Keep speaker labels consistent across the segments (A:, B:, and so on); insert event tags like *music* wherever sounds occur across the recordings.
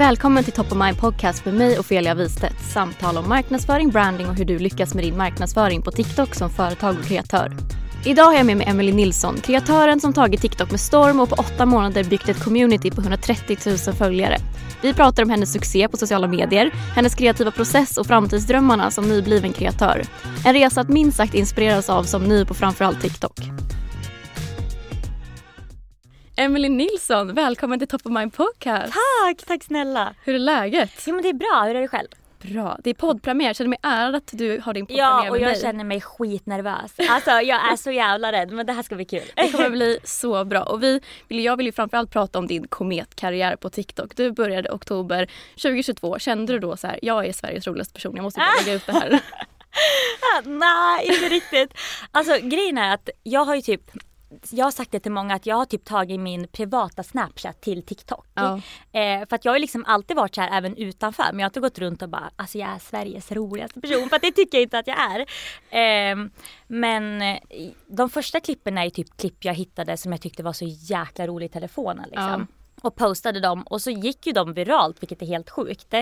A: Välkommen till Top of Mind Podcast med mig Ofelia Wistedt. Samtal om marknadsföring, branding och hur du lyckas med din marknadsföring på TikTok som företag och kreatör. Idag har jag med mig Emily Nilsson, kreatören som tagit TikTok med storm och på åtta månader byggt ett community på 130 000 följare. Vi pratar om hennes succé på sociala medier, hennes kreativa process och framtidsdrömmarna som nybliven kreatör. En resa att minst sagt inspireras av som ny på framförallt TikTok. Emily Nilsson, välkommen till Top of Mind Podcast.
B: Tack, tack snälla.
A: Hur är läget?
B: Jo men det är bra, hur är det själv?
A: Bra. Det är poddpremiär. Jag känner mig ärad att du har din poddpremiär
B: Ja,
A: med
B: och jag
A: mig.
B: känner mig skitnervös. Alltså jag är så jävla rädd men det här ska bli kul.
A: Det kommer bli så bra. Och vi jag vill ju framförallt prata om din kometkarriär på TikTok. Du började oktober 2022. Kände du då så här, jag är Sveriges roligaste person, jag måste bara lägga ut det här. *laughs*
B: Nej, inte riktigt. Alltså grejen är att jag har ju typ jag har sagt det till många att jag har typ tagit min privata snapchat till TikTok.
A: Ja.
B: Eh, för att jag har liksom alltid varit så här även utanför men jag har inte gått runt och bara alltså jag är Sveriges roligaste person för att det tycker jag inte att jag är. Eh, men de första klippen är ju typ klipp jag hittade som jag tyckte var så jäkla roliga i telefonen liksom. Och postade dem och så gick ju de viralt vilket är helt sjukt.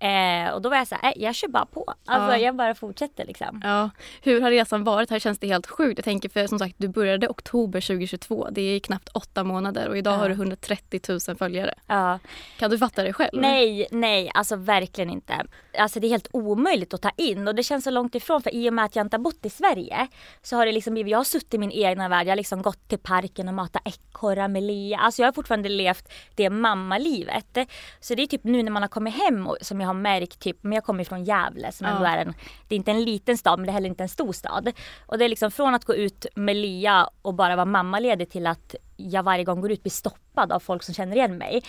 B: Eh, och då var jag så här, "Nej, jag kör bara på. Alltså
A: Ja.
B: jag bara fortsätter liksom.
A: Ja. Hur har resan varit? Här känns det helt sjukt. Jag tänker för som sagt, du började oktober 2022. Det är knappt åtta månader och idag
B: Ja.
A: har du 130 000 följare.
B: Ja.
A: Kan du fatta det själv?
B: Nej, nej, alltså verkligen inte. Alltså det är helt omöjligt att ta in och det känns så långt ifrån för i och med att jag inte har bott i Sverige så har det liksom blivit, jag har suttit i min egna värld, jag har liksom gått till parken och matat ekorrar med Lia. Alltså jag har fortfarande levt det mammalivet. Så det är typ nu när man har kommit hem och, som jag har märkt, typ, men jag kommer från Gävle som
A: Ja.
B: ändå är en, det är inte en liten stad men det är heller inte en stor stad. Och det är liksom från att gå ut med Lia och bara vara mammaledig till att jag varje gång går ut blir stoppad av folk som känner igen mig.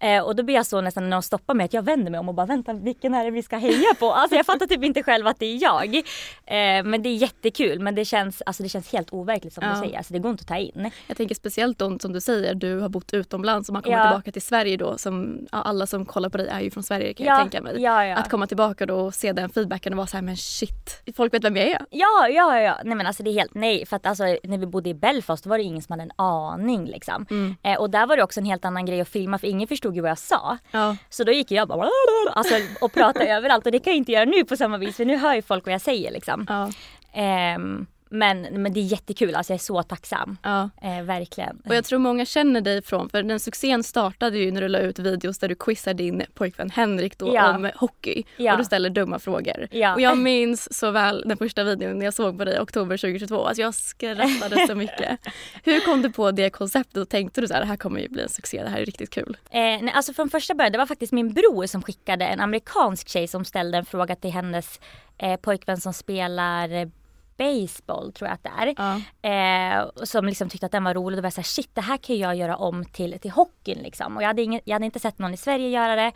B: Eh, och då blir jag så nästan när de stoppar mig att jag vänder mig om och bara vänta vilken är det vi ska heja på? Alltså jag fattar typ inte själv att det är jag. Eh, men det är jättekul men det känns, alltså det känns helt overkligt som
A: Ja.
B: du säger. Alltså det går inte att ta in.
A: Jag tänker speciellt då som du säger, du har bott utomlands och man kommer
B: Ja.
A: tillbaka till Sverige då. Som, alla som kollar på dig är ju från Sverige kan
B: Ja,
A: jag tänka mig. Att komma tillbaka då och se den feedbacken och vara så här, men shit, folk vet vem jag är.
B: Ja, ja, ja. Nej men alltså det är helt nej. För att alltså när vi bodde i Belfast då var det ingen som hade en aning liksom.
A: Mm.
B: Eh, och där var det också en helt annan grej att filma för ingen förstod ju vad jag sa.
A: Ja.
B: Så då gick jag bara alltså, och pratade *laughs* överallt och det kan jag inte göra nu på samma vis för nu hör ju folk vad jag säger liksom.
A: Ja.
B: Ehm, men, men det är jättekul, alltså jag är så tacksam.
A: Ja.
B: Eh, verkligen.
A: Och jag tror många känner dig från, för den succén startade ju när du la ut videos där du quizar din pojkvän Henrik då
B: Ja.
A: om hockey.
B: Ja.
A: Och du ställer dumma frågor. Och jag minns så väl den första videon när jag såg på dig i oktober 2022. Alltså jag skrattade så mycket. *laughs* Hur kom du på det konceptet och tänkte du så här, det här kommer ju bli en succé, det här är riktigt kul?
B: Eh, nej, alltså från första början, det var faktiskt min bror som skickade en amerikansk tjej som ställde en fråga till hennes eh, pojkvän som spelar baseball tror jag att det är.
A: Ja.
B: Eh, och som liksom tyckte att den var rolig. Då var jag såhär, shit det här kan jag göra om till, till hockeyn liksom. Och jag hade, ingen, jag hade inte sett någon i Sverige göra det.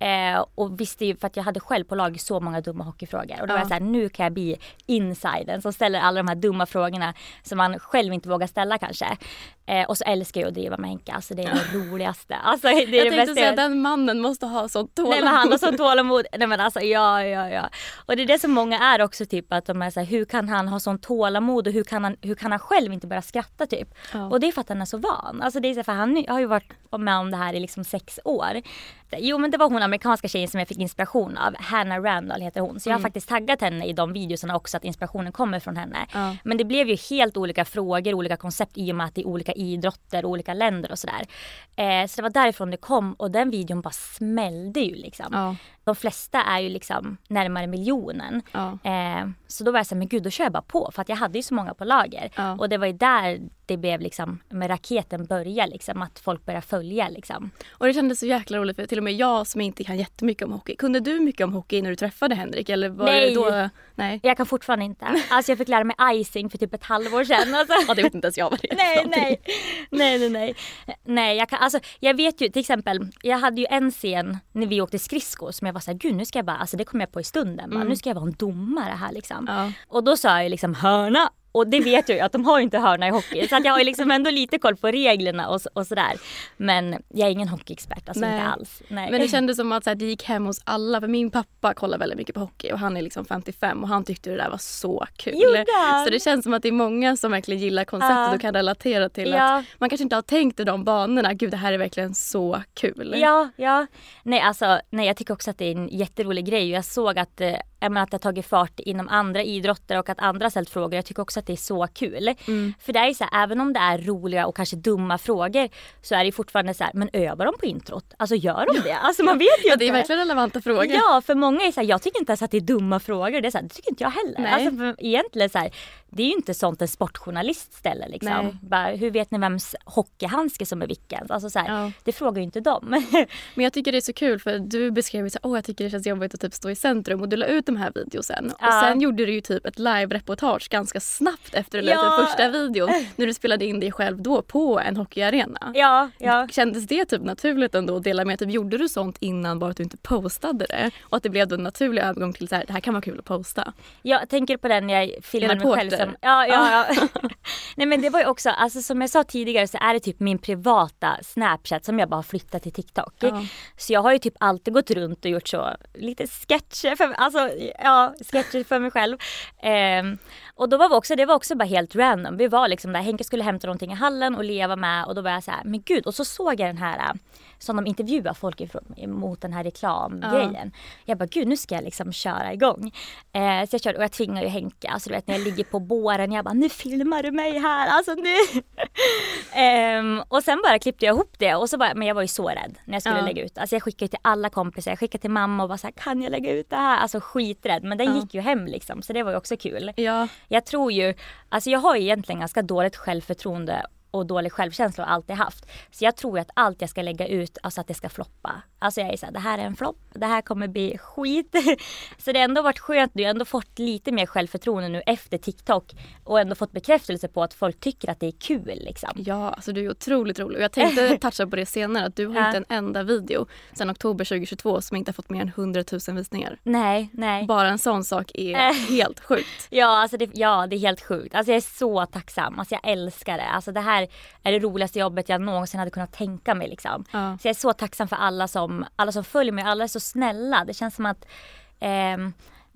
B: Eh, och visste ju för att jag hade själv på lag så många dumma hockeyfrågor. Och då var
A: Ja.
B: jag såhär, nu kan jag bli insiden som ställer alla de här dumma frågorna som man själv inte vågar ställa kanske. Eh, och så älskar jag att driva med Henka, alltså det är det *laughs* roligaste. Alltså det är
A: Jag
B: det
A: tänkte
B: bästa
A: säga den mannen måste ha sånt tålamod.
B: Nej men han har sånt *laughs* tålamod. Nej men alltså ja, ja, ja. Och det är det som många är också typ att de är såhär, hur kan han ha sånt tålamod och hur kan han, hur kan han själv inte börja skratta typ?
A: Ja.
B: Och det är för att han är så van. Alltså det är så för han har ju varit med om det här i liksom sex år. Jo men det var hon amerikanska tjejen som jag fick inspiration av. Hannah Randall heter hon. Så jag har faktiskt taggat henne i de videorna också att inspirationen kommer från henne.
A: Ja.
B: Men det blev ju helt olika frågor, olika koncept i och med att det är olika idrotter, olika länder och sådär. Eh, så det var därifrån det kom och den videon bara smällde ju liksom.
A: Ja.
B: De flesta är ju liksom närmare miljonen.
A: Ja.
B: Eh, så då var jag såhär, men gud då kör jag bara på för att jag hade ju så många på lager.
A: Ja.
B: Och det var ju där det blev liksom, med raketen började liksom, att folk började följa liksom.
A: Och det kändes så jäkla roligt för till och med jag som inte kan jättemycket om hockey. Kunde du mycket om hockey när du träffade Henrik? Eller var
B: Nej.
A: då? Nej.
B: Jag kan fortfarande inte. Alltså jag fick lära mig icing för typ ett halvår sedan. Alltså.
A: Ja det vet inte ens jag vad det är
B: Nej, nej. Nej, nej, nej. Nej, jag kan, alltså jag vet ju till exempel, jag hade ju en scen när vi åkte skridskor som jag var såhär, gud nu ska jag bara, alltså det kom jag på i stunden, bara, nu ska jag vara en domare här liksom.
A: Ja.
B: Och då sa jag liksom hörna och det vet jag ju att de har inte hörna i hockey. Så att jag har ju liksom ändå lite koll på reglerna och, och sådär. Men jag är ingen hockeyexpert, alltså
A: Nej.
B: inte alls. Nej.
A: Men det kändes som att så här, det gick hem hos alla. För min pappa kollar väldigt mycket på hockey och han är liksom 55 och han tyckte det där var så kul.
B: Gjorde han?
A: Så det känns som att det är många som verkligen gillar konceptet
B: Ja.
A: och kan relatera till
B: Ja.
A: att man kanske inte har tänkt i de banorna. Gud det här är verkligen så kul.
B: Ja, ja. Nej alltså, nej jag tycker också att det är en jätterolig grej. Jag såg att, eh, menar, att det har tagit fart inom andra idrotter och att andra har ställt frågor. Jag tycker också att det är så kul. För det är så här, även om det är roliga och kanske dumma frågor så är det fortfarande så här, men övar de på introt? Alltså gör de det? Alltså man vet ju
A: Ja,
B: inte.
A: det är verkligen relevanta frågor.
B: Ja, för många är så här, jag tycker inte ens att det är dumma frågor. Det, är så här, det tycker inte jag heller.
A: Nej.
B: Alltså, egentligen så här, det är ju inte sånt en sportjournalist ställer liksom. Bara, hur vet ni vems hockeyhandske som är vilken? Alltså, så här,
A: Ja.
B: Det frågar ju inte de. *laughs*
A: Men jag tycker det är så kul för du beskrev ju så här, åh jag tycker det känns jobbigt att typ stå i centrum och du la ut de här videosen. Och
B: Ja.
A: sen gjorde du ju typ ett live-reportage ganska snabbt efter du la ut den första videon. När du spelade in dig själv då på en hockeyarena.
B: ja, ja.
A: Kändes det typ naturligt ändå att dela med typ, Gjorde du sånt innan bara att du inte postade det? Och att det blev då en naturlig övergång till så här, det här kan vara kul att posta.
B: Jag tänker på den när jag filmade mig själv
A: reporter.
B: som... Ja, ja, ja. *laughs* Nej men det var ju också, alltså som jag sa tidigare så är det typ min privata snapchat som jag bara har flyttat till TikTok.
A: Ja.
B: Så jag har ju typ alltid gått runt och gjort så lite sketcher för, alltså, ja, sketcher för mig själv. Ehm, och då var vi också, det var också bara helt random. Vi var liksom där, Henke skulle hämta någonting i hallen och leva med och då var jag så här, men gud. Och så såg jag den här som de intervjuar folk ifrån, mot den här reklamgrejen. Jag bara gud nu ska jag liksom köra igång. Eh, så jag körde och jag tvingar ju Henke, alltså du vet när jag ligger på båren, jag bara nu filmar du mig här, alltså nu. *laughs* Ehm, och sen bara klippte jag ihop det och så bara, men jag var ju så rädd när jag skulle
A: Ja.
B: lägga ut. Alltså jag skickade till alla kompisar, jag skickade till mamma och bara så här, kan jag lägga ut det här? Alltså skiträdd men den
A: Ja.
B: gick ju hem liksom så det var ju också kul.
A: Ja,
B: Jag tror ju, alltså jag har ju egentligen ganska dåligt självförtroende och dålig självkänsla och alltid haft. Så jag tror att allt jag ska lägga ut, alltså att det ska floppa. Alltså jag är såhär, det här är en flopp, det här kommer bli skit. *laughs* Så det har ändå varit skönt nu, jag har ändå fått lite mer självförtroende nu efter TikTok och ändå fått bekräftelse på att folk tycker att det är kul liksom.
A: ja alltså du är otroligt rolig. Och jag tänkte *laughs* toucha på det senare att du har
B: Ja.
A: inte en enda video sedan oktober 2022 som inte har fått mer än 100 000 visningar.
B: Nej, nej.
A: Bara en sån sak är
B: Eh.
A: helt sjukt. *laughs*
B: Ja, alltså det, ja, det är helt sjukt. Alltså jag är så tacksam. Alltså jag älskar det. Alltså det här är det roligaste jobbet jag någonsin hade kunnat tänka mig. Liksom.
A: Ja.
B: Så jag är så tacksam för alla som, alla som följer mig. Alla är så snälla. Det känns som att eh,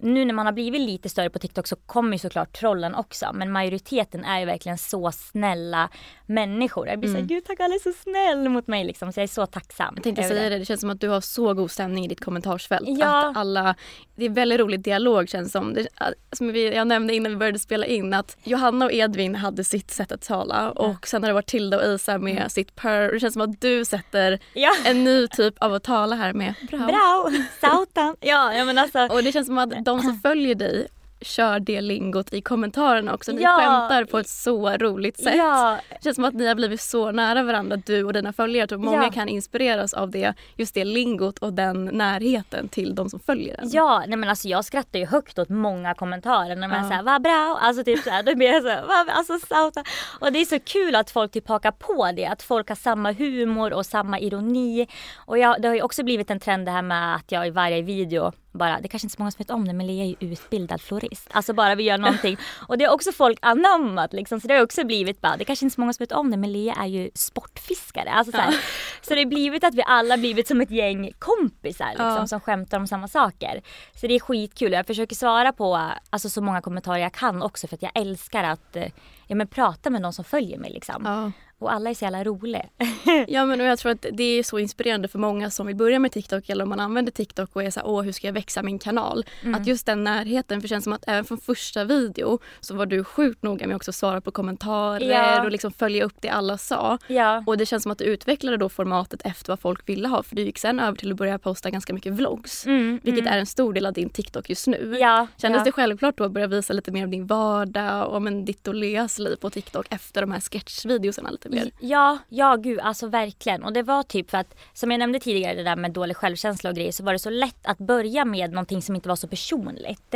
B: nu när man har blivit lite större på TikTok så kommer ju såklart trollen också. Men majoriteten är ju verkligen så snälla människor. Jag blir såhär, gud tack alla är så snäll mot mig liksom. Så jag är så tacksam.
A: Mm. Jag tänkte säga det, det känns som att du har så god stämning i ditt kommentarsfält.
B: Ja.
A: Att alla, det är väldigt rolig dialog känns som. Det, som vi, jag nämnde innan vi började spela in att Johanna och Edvin hade sitt sätt att tala och sen har det varit Tilda och Isa med sitt purr. Det känns som att du sätter
B: Mm. Ja.
A: en ny typ av att tala här med bra.
B: Bra! Sautan! Ja, ja men alltså.
A: Och det känns som att de som *clears throat* följer dig kör det lingot i kommentarerna också. Ni
B: Ja.
A: skämtar på ett så roligt sätt.
B: Ja,
A: Det känns som att ni har blivit så nära varandra, du och dina följare. Tror många
B: Ja.
A: kan inspireras av det, just det lingot och den närheten till de som följer en.
B: Ja, nej men alltså jag skrattar ju högt åt många kommentarer när man
A: Ja.
B: säger vad bra, alltså typ såhär, då blir jag så, vad, alltså sauta. Och det är så kul att folk typ hakar på det, att folk har samma humor och samma ironi. Och jag, det har ju också blivit en trend det här med att jag i varje video bara, det kanske inte är så många som vet om det men Lea är ju utbildad florist. Alltså bara vi gör någonting. *laughs* Och det har också folk anammat liksom. Så det har också blivit bara, det kanske inte är så många som vet om det men Lea är ju sportfiskare. Alltså så, här. så det har blivit att vi alla blivit som ett gäng kompisar liksom,
A: Ja.
B: som skämtar om samma saker. Så det är skitkul. Jag försöker svara på alltså, så många kommentarer jag kan också för att jag älskar att eh, ja, men, prata med någon som följer mig. Liksom.
A: Ja.
B: Och alla är så jävla roliga. *laughs*
A: Ja men och jag tror att det är så inspirerande för många som vill börja med TikTok eller om man använder TikTok och är så här, åh hur ska jag växa min kanal?
B: Mm.
A: Att just den närheten, för det känns som att även från första video så var du sjukt noga med också att svara på kommentarer
B: Ja.
A: och liksom följa upp det alla sa.
B: ja.
A: Och det känns som att du utvecklade då formatet efter vad folk ville ha för du gick sen över till att börja posta ganska mycket vlogs.
B: Mm,
A: Vilket är en stor del av din TikTok just nu.
B: Ja,
A: Kändes
B: ja.
A: det självklart då att börja visa lite mer av din vardag och men, ditt och Leas liv på TikTok efter de här sketchvideorna lite mer?
B: Ja, ja gud alltså verkligen. Och det var typ för att som jag nämnde tidigare det där med dålig självkänsla och grejer så var det så lätt att börja med någonting som inte var så personligt.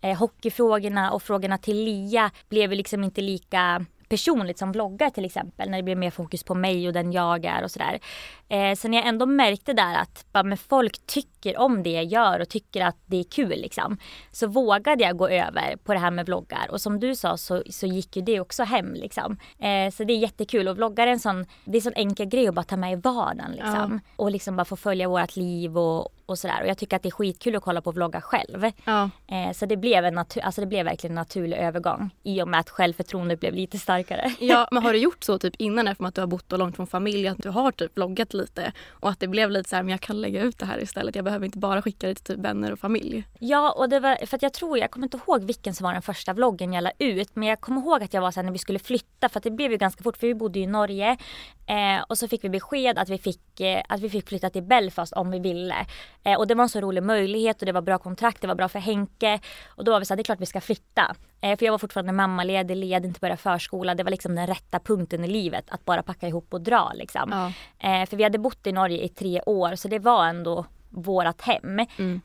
B: Eh, hockeyfrågorna och frågorna till Lia blev ju liksom inte lika personligt som vloggar till exempel när det blev mer fokus på mig och den jag är och sådär. Eh, sen jag ändå märkte där att bara, men folk tycker om det jag gör och tycker att det är kul liksom. Så vågade jag gå över på det här med vloggar och som du sa så, så gick ju det också hem liksom. Eh, så det är jättekul och vloggar är en sån, det är en sån enkel grej att bara ta med i vardagen liksom. Och liksom bara få följa vårt liv och, och sådär. Och jag tycker att det är skitkul att kolla på vloggar själv.
A: Ja.
B: Eh, så det blev, en natu- alltså det blev verkligen en naturlig övergång i och med att självförtroendet blev lite starkare.
A: Ja, *laughs* men har du gjort så typ innan eftersom att du har bott och långt från familj att du har typ vloggat lite och att det blev lite så här, men jag kan lägga ut det här istället. Jag behöver inte bara skicka det till typ vänner och familj.
B: Ja, och det var för att jag tror, jag kommer inte ihåg vilken som var den första vloggen jag la ut, men jag kommer ihåg att jag var sen när vi skulle flytta, för att det blev ju ganska fort, för vi bodde ju i Norge eh, och så fick vi besked att vi fick, eh, att vi fick flytta till Belfast om vi ville. Eh, och det var en så rolig möjlighet och det var bra kontrakt, det var bra för Henke och då var vi så här, det är klart vi ska flytta. Eh, för jag var fortfarande mammaledig, hade inte börjat förskola, det var liksom den rätta punkten i livet att bara packa ihop och dra liksom.
A: Ja.
B: Eh, för vi hade bott i Norge i tre år så det var ändå vårat hem.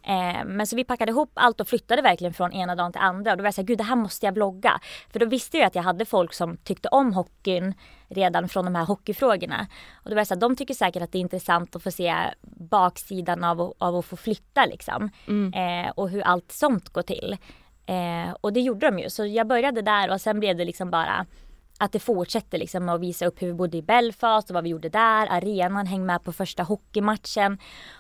B: Eh, men så vi packade ihop allt och flyttade verkligen från ena dagen till andra. Och då var jag såhär, gud det här måste jag vlogga. För då visste jag att jag hade folk som tyckte om hockeyn redan från de här hockeyfrågorna. Och då var jag såhär, de tycker säkert att det är intressant att få se baksidan av, av att få flytta liksom. Eh, och hur allt sånt går till. Eh, och det gjorde de ju. Så jag började där och sen blev det liksom bara att det fortsätter liksom att visa upp hur vi bodde i Belfast och vad vi gjorde där, arenan, häng med på första hockeymatchen.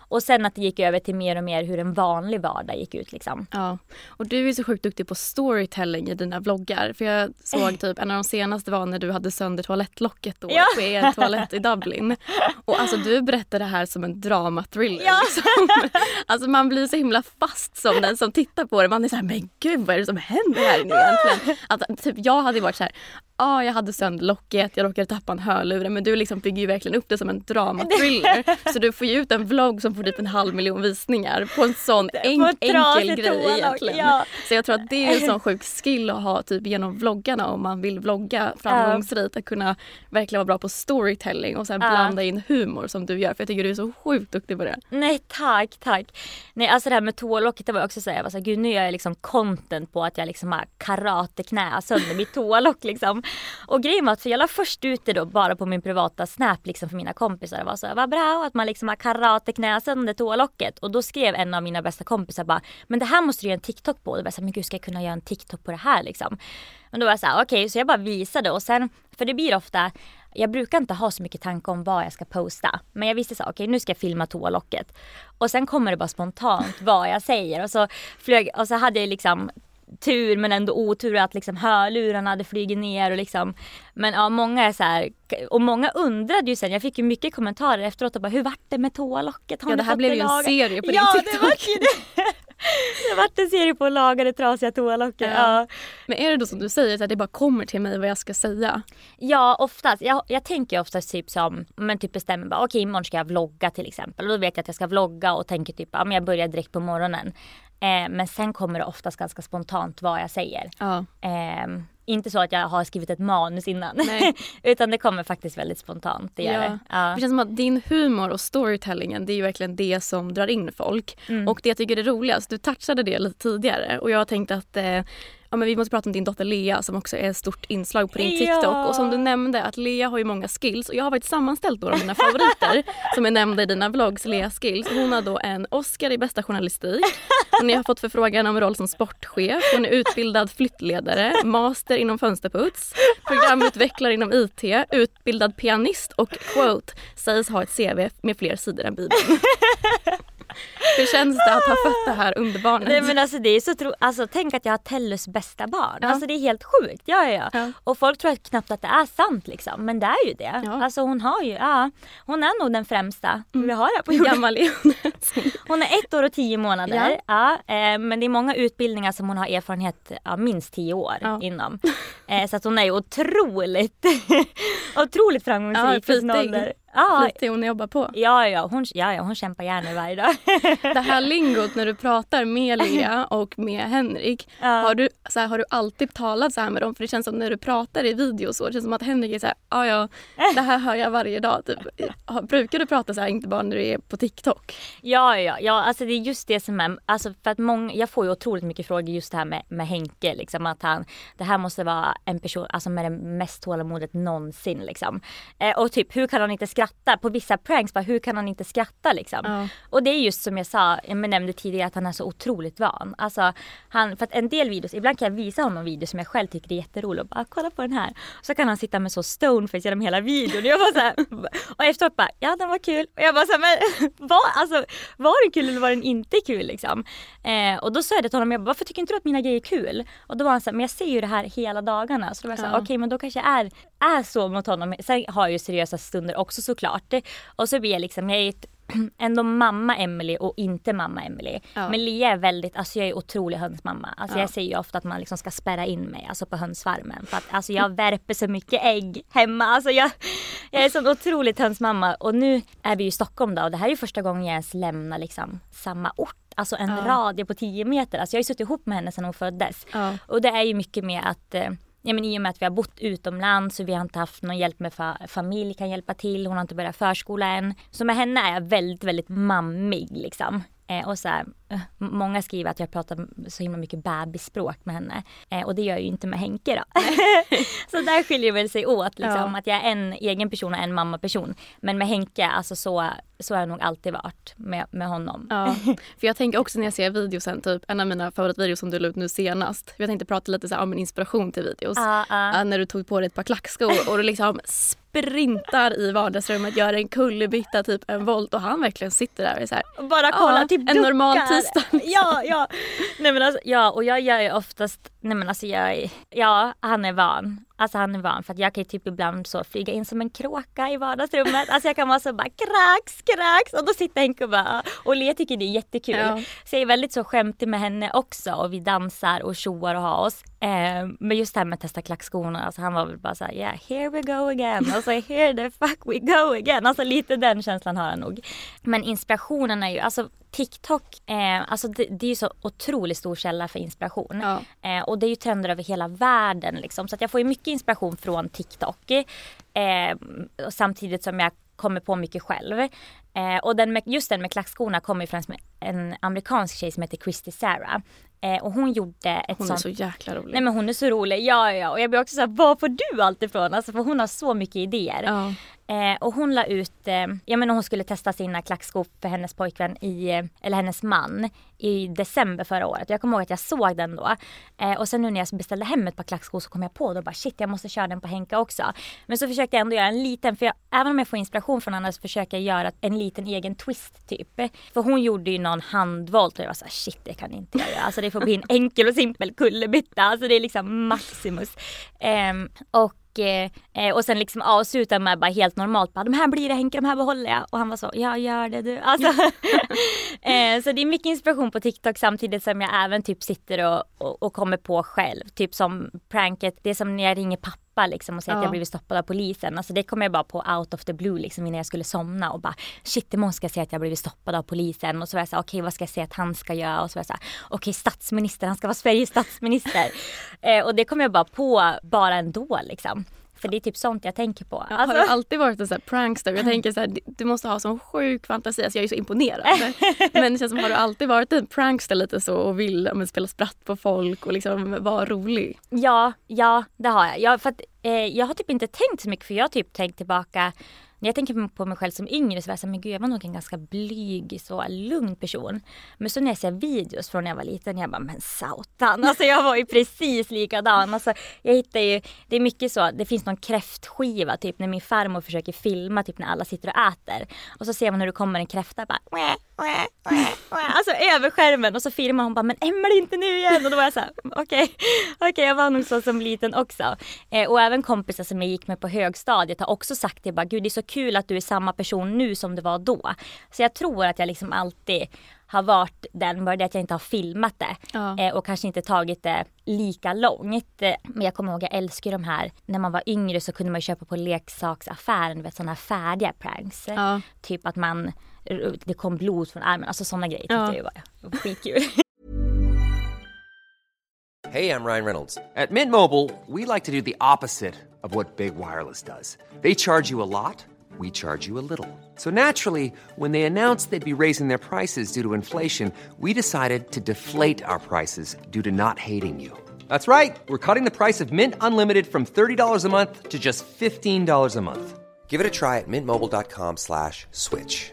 B: Och sen att det gick över till mer och mer hur en vanlig vardag gick ut liksom.
A: Ja, och du är så sjukt duktig på storytelling i dina vloggar. För jag såg typ en av de senaste var när du hade sönder toalettlocket då
B: Ja.
A: på er toalett i Dublin. Och alltså du berättar det här som en dramathriller.
B: Ja.
A: Liksom. *laughs* Alltså man blir så himla fast som den som tittar på det. Man är så här, men gud vad är det som händer här inne egentligen? Att, typ, jag hade varit så här, ah, jag hade sönder locket, jag råkade tappa en hörlur. Men du liksom bygger ju verkligen upp det som en dramathriller. *laughs* Så du får ju ut en vlogg som får typ en halv miljon visningar på en sån en, enkel grej egentligen.
B: ja.
A: Så jag tror att det är en sån *laughs* sjuk skill att ha typ genom vloggarna om man vill vlogga framgångsrikt. Att kunna verkligen vara bra på storytelling och sen blanda in humor som du gör. För jag tycker du är så sjukt duktig på det.
B: Nej tack, tack. Nej alltså det här med toalocket det var också så här, jag var så här, gud nu gör jag liksom content på att jag liksom har karateknä sönder mitt toalock liksom. Och grejen var att för jag la först ut det då bara på min privata snap liksom för mina kompisar och var så här, vad bra att man liksom har karateknä sönder toalocket. Och då skrev en av mina bästa kompisar bara, men det här måste du göra en TikTok på. Och då var jag så här, men gud ska jag kunna göra en TikTok på det här liksom? Men då var jag så här, okej så jag bara visade och sen, för det blir ofta jag brukar inte ha så mycket tanke om vad jag ska posta. Men jag visste så, okej nu ska jag filma toalocket. Och sen kommer det bara spontant vad jag säger. Och så, flög, och så hade jag liksom tur men ändå otur att liksom hörlurarna hade flugit ner och liksom Men ja många är så här, och många undrade ju sen, jag fick ju mycket kommentarer efteråt och bara hur vart det med toalocket? Har
A: Ja, det här blev ju en
B: lagat?"
A: serie på din
B: ja,
A: TikTok.
B: det vart ju det! *laughs* det vart en serie på att laga det trasiga toalocket.
A: Ja.
B: Ja.
A: Men är det då som du säger, att det bara kommer till mig vad jag ska säga?
B: Ja oftast. Jag, jag tänker oftast typ som, men typ bestämmer bara okej imorgon ska jag vlogga till exempel. Och då vet jag att jag ska vlogga och tänker typ, ja men jag börjar direkt på morgonen. Eh, men sen kommer det oftast ganska spontant vad jag säger.
A: Ja.
B: Eh, inte så att jag har skrivit ett manus innan. *laughs* Utan det kommer faktiskt väldigt spontant. Det gör
A: Ja.
B: det. Ja.
A: Det känns som att din humor och storytellingen det är ju verkligen det som drar in folk.
B: Mm.
A: Och det jag tycker är roligast, du touchade det lite tidigare och jag har tänkt att eh, ja, men vi måste prata om din dotter Lea som också är ett stort inslag på din TikTok.
B: Ja.
A: Och som du nämnde att Lea har ju många skills och jag har faktiskt sammanställt några av mina favoriter *laughs* som är nämnda i dina vlogs, Lea skills. Hon har då en Oscar i bästa journalistik. Hon har fått förfrågan om roll som sportchef. Hon är utbildad flyttledare, master inom fönsterputs, programutvecklare inom IT, utbildad pianist och quote sägs ha ett CV med fler sidor än Bibeln. *laughs* Hur känns det att ha fött det här under barnet?
B: Nej men alltså det är så tro... alltså tänk att jag har Tellus bästa barn.
A: Ja.
B: Alltså det är helt sjukt. Ja, ja, ja.
A: Ja.
B: Och folk tror knappt att det är sant liksom. Men det är ju det.
A: Ja.
B: Alltså hon har ju, ja. Hon är nog den främsta vi har här på jorden.
A: gammal är hon? *laughs*
B: Hon är ett år och tio månader. Ja. eh, men det är många utbildningar som hon har erfarenhet ja, minst tio år
A: Ja.
B: inom. Eh, så att hon är ju otroligt, *laughs* otroligt
A: Ja,
B: framgångsrik för sin
A: flitig.
B: Ja,
A: Flitig hon jobbar på.
B: ja, ja, hon, ja, ja, hon kämpar gärna varje dag. *laughs*
A: Det här lingot när du pratar med Lea *laughs* och med Henrik.
B: Ja.
A: Har, du, så här, har du alltid talat så här med dem? För det känns som när du pratar i video så. Det känns som att Henrik är så här, ja ja, det här hör jag varje dag. Typ. Brukar du prata så här, inte bara när du är på TikTok?
B: Ja, ja, ja, alltså det är just det som är, alltså för att många, jag får ju otroligt mycket frågor just det här med, med Henke, liksom att han, det här måste vara en person, alltså med det mest tålamodet någonsin liksom. Eh, och typ hur kan han inte skratta? På vissa pranks bara, hur kan han inte skratta liksom?
A: Ja.
B: Och det är just som jag sa, jag nämnde tidigare att han är så otroligt van. Alltså han, för att en del videos, ibland kan jag visa honom videos som jag själv tycker är jätteroliga och bara kolla på den här. Och så kan han sitta med så stoneface genom hela videon. Jag bara så här, *laughs* och efteråt bara, ja den var kul. Och jag bara så här, men *laughs* var, alltså, var den kul eller var den inte kul liksom? Eh, och då sa jag det till honom, jag bara, varför tycker inte du att mina grejer är kul? Och då var han så här, men jag ser ju det här hela dagarna. Så då var jag så här,
A: Ja.
B: okej men då kanske jag är, är så mot honom. Sen har jag ju seriösa stunder också såklart. Och så blir jag liksom, jag är *clears throat* ändå mamma Emily och inte mamma Emily.
A: Ja.
B: Men Lia är väldigt, alltså jag är otrolig hönsmamma. Alltså
A: Ja.
B: jag säger ju ofta att man liksom ska spärra in mig alltså på hönsfarmen. För att alltså jag *laughs* värper så mycket ägg hemma. Alltså jag, jag är sån otroligt hönsmamma. Och nu är vi i Stockholm då och det här är ju första gången jag ens lämnar liksom samma ort. Alltså en
A: Ja.
B: radie på 10 meter. Alltså jag har ju suttit ihop med henne sedan hon föddes.
A: Ja.
B: Och det är ju mycket med att eh, Ja, men I och med att vi har bott utomlands och vi har inte haft någon hjälp med fa- familj kan hjälpa till. Hon har inte börjat förskola än. Så med henne är jag väldigt, väldigt mammig liksom. Eh, och så här, eh, många skriver att jag pratar så himla mycket bebisspråk med henne. Eh, och det gör jag ju inte med Henke då. *laughs* så där skiljer väl sig åt liksom.
A: Ja.
B: Att jag är en egen person och en mammaperson. Men med Henke, alltså så, så har jag nog alltid varit med, med honom.
A: Ja, *laughs* för jag tänker också när jag ser videosen, typ en av mina favoritvideos som du la ut nu senast. Jag tänkte prata lite så här om inspiration till videos.
B: Ja. Ja,
A: när du tog på dig ett par klackskor och du liksom sprintar i vardagsrummet, gör en kullerbytta, typ en volt och han verkligen sitter där och är så här,
B: Och bara kolla,
A: Ja,
B: typ
A: en
B: duckar.
A: normal tisdag, liksom.
B: Ja, ja. Nej men alltså, ja och jag gör ju oftast, nej men alltså jag, är- ja han är van. Alltså han är van för att jag kan ju typ ibland så flyga in som en kråka i vardagsrummet. Alltså jag kan vara så bara krax, krax och då sitter Henke och bara, och Lea tycker det är jättekul.
A: Ja.
B: Så jag är väldigt så skämtig med henne också och vi dansar och tjoar och har oss. Eh, men just det här med att testa klackskorna, alltså han var väl bara såhär, yeah here we go again. Och så here the fuck we go again. Alltså lite den känslan har han nog. Men inspirationen är ju, alltså TikTok, eh, alltså det, det är ju så otroligt stor källa för inspiration.
A: Ja.
B: Eh, och det är ju trender över hela världen liksom. Så jag får ju mycket inspiration från TikTok. Eh, samtidigt som jag kommer på mycket själv. Eh, och den med, just den med klackskorna kommer ju från en amerikansk tjej som heter Christy Sarah. Eh, och hon gjorde ett
A: hon är
B: sånt...
A: så jäkla rolig.
B: Nej men hon är så rolig, ja ja. Och jag blir också såhär, var får du allt ifrån? Alltså för hon har så mycket idéer.
A: ja.
B: Eh, och hon la ut, eh, ja men hon skulle testa sina klackskor för hennes pojkvän i, eh, eller hennes man i december förra året. Jag kommer ihåg att jag såg den då. Eh, och sen nu när jag beställde hem ett par klackskor så kom jag på då bara shit jag måste köra den på Henka också. Men så försökte jag ändå göra en liten, för jag, även om jag får inspiration från andra så försöker jag göra en liten egen twist typ. För hon gjorde ju någon handvolt och jag var såhär shit det kan inte jag göra. Alltså det får bli en enkel och simpel kullerbytta. Alltså det är liksom maximus. Ehm, och eh, eh, och sen liksom avsluta med bara helt normalt, bara, de här blir det Henke, de här behåller jag. Och han var så, ja gör det du. Alltså, *laughs* eh, så det är mycket inspiration på TikTok samtidigt som jag även typ sitter och, och, och kommer på själv. Typ som pranket, det är som när jag ringer pappa pappa liksom och säga
A: Ja.
B: att jag blivit stoppad av polisen. Alltså det kom jag bara på out of the blue liksom innan jag skulle somna och bara shit imorgon ska jag säga att jag blivit stoppad av polisen och så var jag såhär okej vad ska jag säga att han ska göra och så var jag såhär okej statsminister han ska vara Sveriges statsminister. *laughs* eh, och det kom jag bara på bara ändå liksom. För det är typ sånt jag tänker på.
A: Ja,
B: Alltså-
A: Har du alltid varit en sån här prankster? Jag tänker så här, du måste ha sån sjuk fantasi. Alltså jag är så imponerad. *laughs* Men det känns som, har du alltid varit en prankster lite så och vill men, spela spratt på folk och liksom vara rolig?
B: Ja, ja det har jag. jag, för att, eh, jag har typ inte tänkt så mycket för jag har typ tänkt tillbaka när jag tänker på mig själv som yngre så var jag såhär, men gud jag var nog en ganska blyg, så lugn person. Men så när jag ser videos från när jag var liten, jag bara, men satan. *laughs* Alltså jag var ju precis likadan. Alltså, jag hittar ju, det är mycket så, det finns någon kräftskiva typ när min farmor försöker filma typ när alla sitter och äter. Och så ser man hur det kommer en kräfta bara, Mäh! *laughs* alltså över skärmen och så filmar hon bara, men Emelie inte nu igen. Och då var jag såhär, okej, okej jag var nog så som liten också. Eh, och även kompisar som jag gick med på högstadiet har också sagt det bara, gud det är så kul att du är samma person nu som du var då. Så jag tror att jag liksom alltid har varit den, bara det att jag inte har filmat det.
A: Ja.
B: Eh, och kanske inte tagit det lika långt. Eh, Men jag kommer ihåg, jag älskar de här, när man var yngre så kunde man köpa på leksaksaffären, vet sådana här färdiga pranks.
A: Ja.
B: Typ att man, det kom blod från armen, alltså sådana grejer tyckte
A: Ja.
B: jag ju var var skitkul. *laughs*
C: Hey, I'm Ryan Reynolds. At Mint Mobile, we like to do the opposite of what Big Wireless does. They charge you a lot, we charge you a little. So naturally, when they announced they'd be raising their prices due to inflation, we decided to deflate our prices due to not hating you. That's right. We're cutting the price of Mint Unlimited from $30 a month to just $15 a month. Give it a try at mintmobile.com slash switch.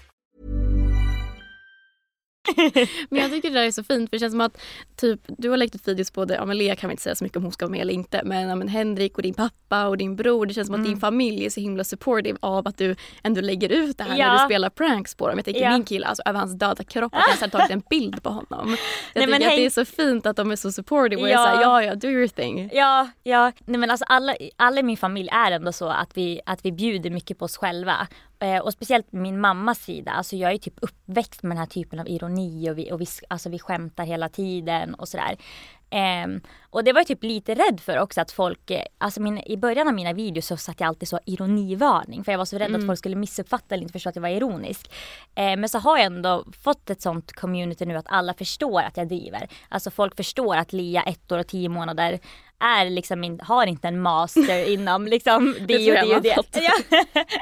D: *laughs*
A: Men jag tycker det där är så fint för det känns som att typ, du har lagt ut videos på det, ja men Lea kan vi inte säga så mycket om hon ska vara med eller inte men, ja, men Henrik och din pappa och din bror det känns som att din familj är så himla supportive av att du ändå lägger ut det här när
B: Ja.
A: du spelar pranks på dem. Jag tänker
B: Ja.
A: min kille, alltså över hans döda kropp, att jag har tagit en bild på honom. Jag *laughs*
B: Nej,
A: tycker
B: men
A: att det är så fint att de är så supportive och
B: Ja.
A: säger ja ja do your thing.
B: Ja, ja. Nej, men alltså alla, alla i min familj är ändå så att vi, att vi bjuder mycket på oss själva. Eh, och speciellt min mammas sida. Alltså jag är typ uppväxt med den här typen av ironi och vi, och vi, alltså vi skämtar hela tiden och sådär. Ehm, och det var jag typ lite rädd för också att folk, eh, alltså min, i början av mina videos så satt jag alltid så ironivarning för jag var så rädd att folk skulle missuppfatta eller inte förstå att jag var ironisk. Eh, men så har jag ändå fått ett sånt community nu att alla förstår att jag driver. Alltså folk förstår att Lia ett år och tio månader är liksom min, har inte en master *laughs* inom liksom det
A: tror
B: och det och det. Ja. *laughs*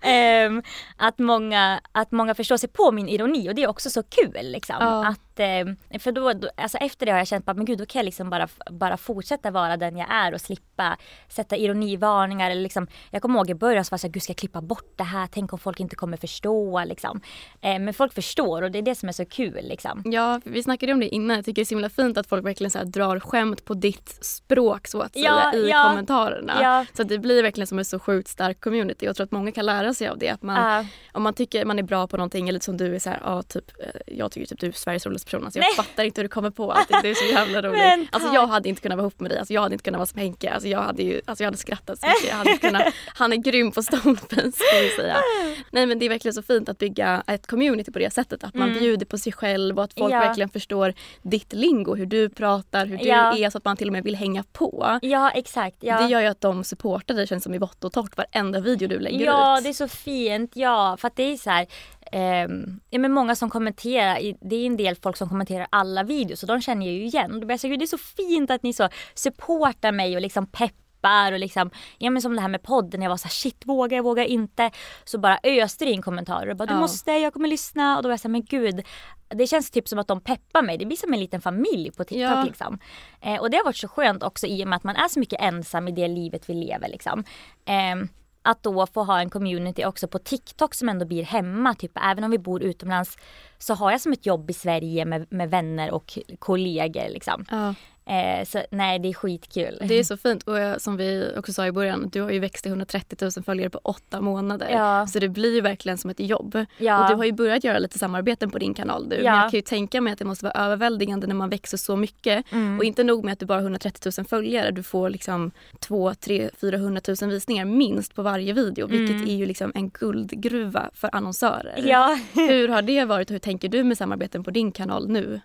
B: Ehm, att, många, att många förstår sig på min ironi och det är också så kul liksom.
A: Ja.
B: Att, ehm, för då, då, alltså efter det har jag känt att men gud då kan jag liksom bara, bara fortsätta vara den jag är och slippa sätta ironivarningar. Eller liksom, jag kommer ihåg i början så var jag såhär, gud ska jag klippa bort det här? Tänk om folk inte kommer förstå liksom. Ehm, men folk förstår och det är det som är så kul liksom.
A: Ja, vi snackade om det innan. Jag tycker det är så himla fint att folk verkligen så drar skämt på ditt språk så att säga
B: Ja,
A: i
B: ja.
A: kommentarerna.
B: Ja.
A: Så det blir verkligen som en så sjukt stark community. Jag tror att många kan lära sig av det. Att man,
B: Ja.
A: Om man tycker man är bra på någonting eller som du är så här, ja, typ, eh, jag tycker typ du är Sveriges roligaste person. Alltså, jag
B: Nej.
A: fattar inte hur du kommer på allting. Du är så jävla *laughs* rolig.
B: Men
A: alltså, jag hade inte kunnat vara ihop med dig. Alltså, jag hade inte kunnat vara som Henke. Alltså, jag, hade ju, alltså, jag hade skrattat så mycket. Jag hade kunnat, *laughs* han är grym på stoneface får vi säga. *laughs* Nej men det är verkligen så fint att bygga ett community på det sättet. Att man bjuder på sig själv och att folk
B: Mm.
A: Verkligen förstår ditt lingo. Hur du pratar, hur du är så att man till och med vill hänga på.
B: Ja exakt. Ja.
A: Det gör ju att de supportar dig känns som i vått och torrt varenda video du lägger
B: Ja
A: ut.
B: det är så fint, ja för att det är så här ehm, ja, men många som kommenterar, det är en del folk som kommenterar alla videos och de känner jag ju igen. Då blir jag så, "Gud, det är så fint att ni så supportar mig och liksom peppar och liksom, ja men som det här med podden, jag var så här, shit vågar jag, vågar inte. Så bara öste det in kommentarer och bara du
A: Ja.
B: måste, jag kommer lyssna och då var jag så här, men gud. Det känns typ som att de peppar mig, det blir som en liten familj på TikTok
A: Ja.
B: liksom. Eh, och det har varit så skönt också i och med att man är så mycket ensam i det livet vi lever liksom. Ehm, att då få ha en community också på TikTok som ändå blir hemma. Typ även om vi bor utomlands så har jag som ett jobb i Sverige med, med vänner och kollegor liksom.
A: Ja.
B: Eh, så nej det är skitkul.
A: Det är så fint och jag, som vi också sa i början, du har ju växt till 130 000 följare på åtta månader.
B: Ja.
A: Så det blir ju verkligen som ett jobb.
B: Ja.
A: Och du har ju börjat göra lite samarbeten på din kanal du.
B: Ja.
A: Men jag kan ju tänka mig att det måste vara överväldigande när man växer så mycket.
B: Mm.
A: Och inte nog med att du bara har 130 000 följare, du får liksom 2, 3, 400 000 visningar minst på varje video. Vilket
B: Mm.
A: är ju liksom en guldgruva för annonsörer.
B: Ja. *laughs*
A: hur har det varit och hur tänker du med samarbeten på din kanal nu?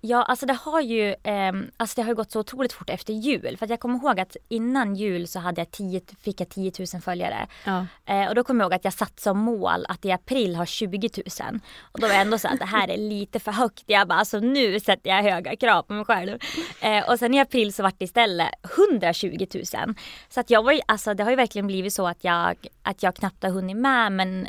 B: Ja, alltså det har ju ehm, alltså det har ju gått så otroligt fort efter jul. För jag kommer ihåg att innan jul så hade jag 10, fick jag 10 000 följare.
A: Ja.
B: Eh, och då kommer jag ihåg att jag satt som mål att i april ha 20 000. Och då var jag ändå så att det här är lite för högt. Jag bara alltså nu sätter jag höga krav på mig själv. Eh, och sen i april så vart det istället 120 000. Så att jag var ju, alltså det har ju verkligen blivit så att jag, att jag knappt har hunnit med men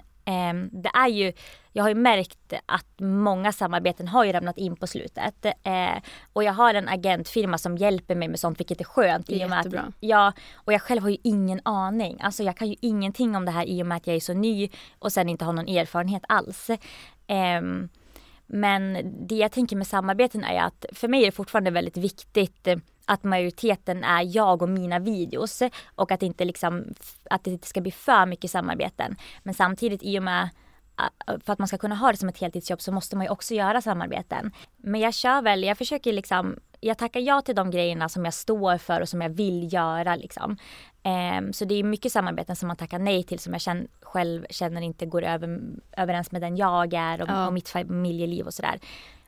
B: det är ju, jag har ju märkt att många samarbeten har ju lämnat in på slutet. Eh, och jag har en agentfirma som hjälper mig med sånt vilket är skönt.
A: Det är jättebra.
B: Att, ja, och jag själv har ju ingen aning. Alltså jag kan ju ingenting om det här i och med att jag är så ny och sen inte har någon erfarenhet alls. Ehm, men det jag tänker med samarbeten är att för mig är det fortfarande väldigt viktigt att majoriteten är jag och mina videos och att inte liksom att det inte ska bli för mycket samarbeten. Men samtidigt i och med för att man ska kunna ha det som ett heltidsjobb så måste man ju också göra samarbeten. Men jag kör väl, jag försöker liksom, jag tackar ja till de grejerna som jag står för och som jag vill göra liksom. Ehm, så det är mycket samarbeten som man tackar nej till som jag känn, själv känner inte går över, överens med den jag är och,
A: Ja.
B: och mitt familjeliv och sådär.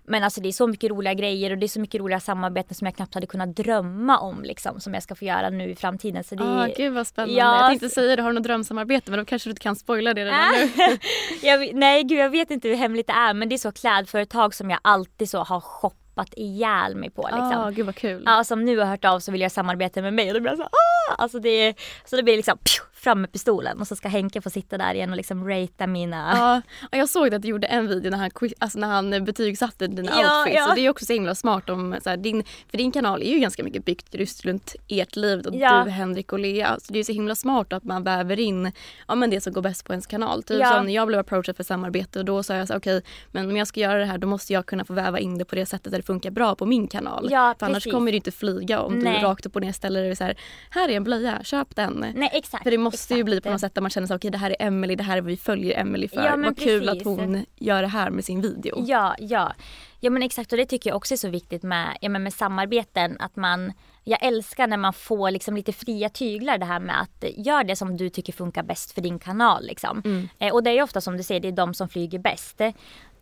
B: Men alltså det är så mycket roliga grejer och det är så mycket roliga samarbeten som jag knappt hade kunnat drömma om liksom som jag ska få göra nu i framtiden. Så det
A: Ah,
B: är-
A: gud vad spännande.
B: Ja,
A: jag tänkte säga det, har du något drömsamarbete men då kanske du inte kan spoila det redan
B: Ah.
A: nu. *laughs*
B: jag, nej gud jag vet inte hur hemligt det är men det är så klädföretag som jag alltid så har shoppat ihjäl mig på. Liksom.
A: Ah, gud vad kul.
B: Ja, som nu har hört av så vill jag samarbeta med mig och då blir jag så ah! Alltså det så det blir liksom pju, fram med pistolen och så ska Henke få sitta där igen och liksom ratea mina
A: Ja, och jag såg att du gjorde en video när han, alltså när han betygsatte dina
B: Ja,
A: outfits.
B: ja.
A: Och det är också så himla smart om, så här, din, för din kanal är ju ganska mycket byggt just runt ert liv och
B: Ja.
A: du, Henrik och Lea. Så det är så himla smart att man väver in ja, men det som går bäst på ens kanal. Typ
B: Ja.
A: som när jag blev approachad för samarbete och då sa jag så okej men om jag ska göra det här då måste jag kunna få väva in det på det sättet där det funkar bra på min kanal.
B: Ja,
A: för annars
B: precis.
A: kommer det inte flyga om
B: Nej.
A: du rakt upp och ner ställer dig så här, här är en blöja, köp den.
B: Nej exakt.
A: För det måste ju
B: exakt.
A: bli på något sätt där man känner att okej det här är Emily, det här är vad vi följer Emily för.
B: Ja,
A: vad kul
B: precis.
A: att hon gör det här med sin video.
B: Ja, ja. Ja men exakt och det tycker jag också är så viktigt med, ja, men med samarbeten att man jag älskar när man får liksom lite fria tyglar det här med att eh, gör det som du tycker funkar bäst för din kanal liksom.
A: Mm.
B: Eh, och det är ju ofta som du säger, det är de som flyger bäst.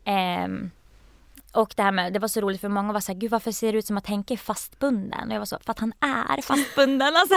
B: Ehm, och det här med, det var så roligt för många var så här, gud varför ser det ut som att Henke är fastbunden? Och jag var så, för att han är *laughs* fastbunden alltså.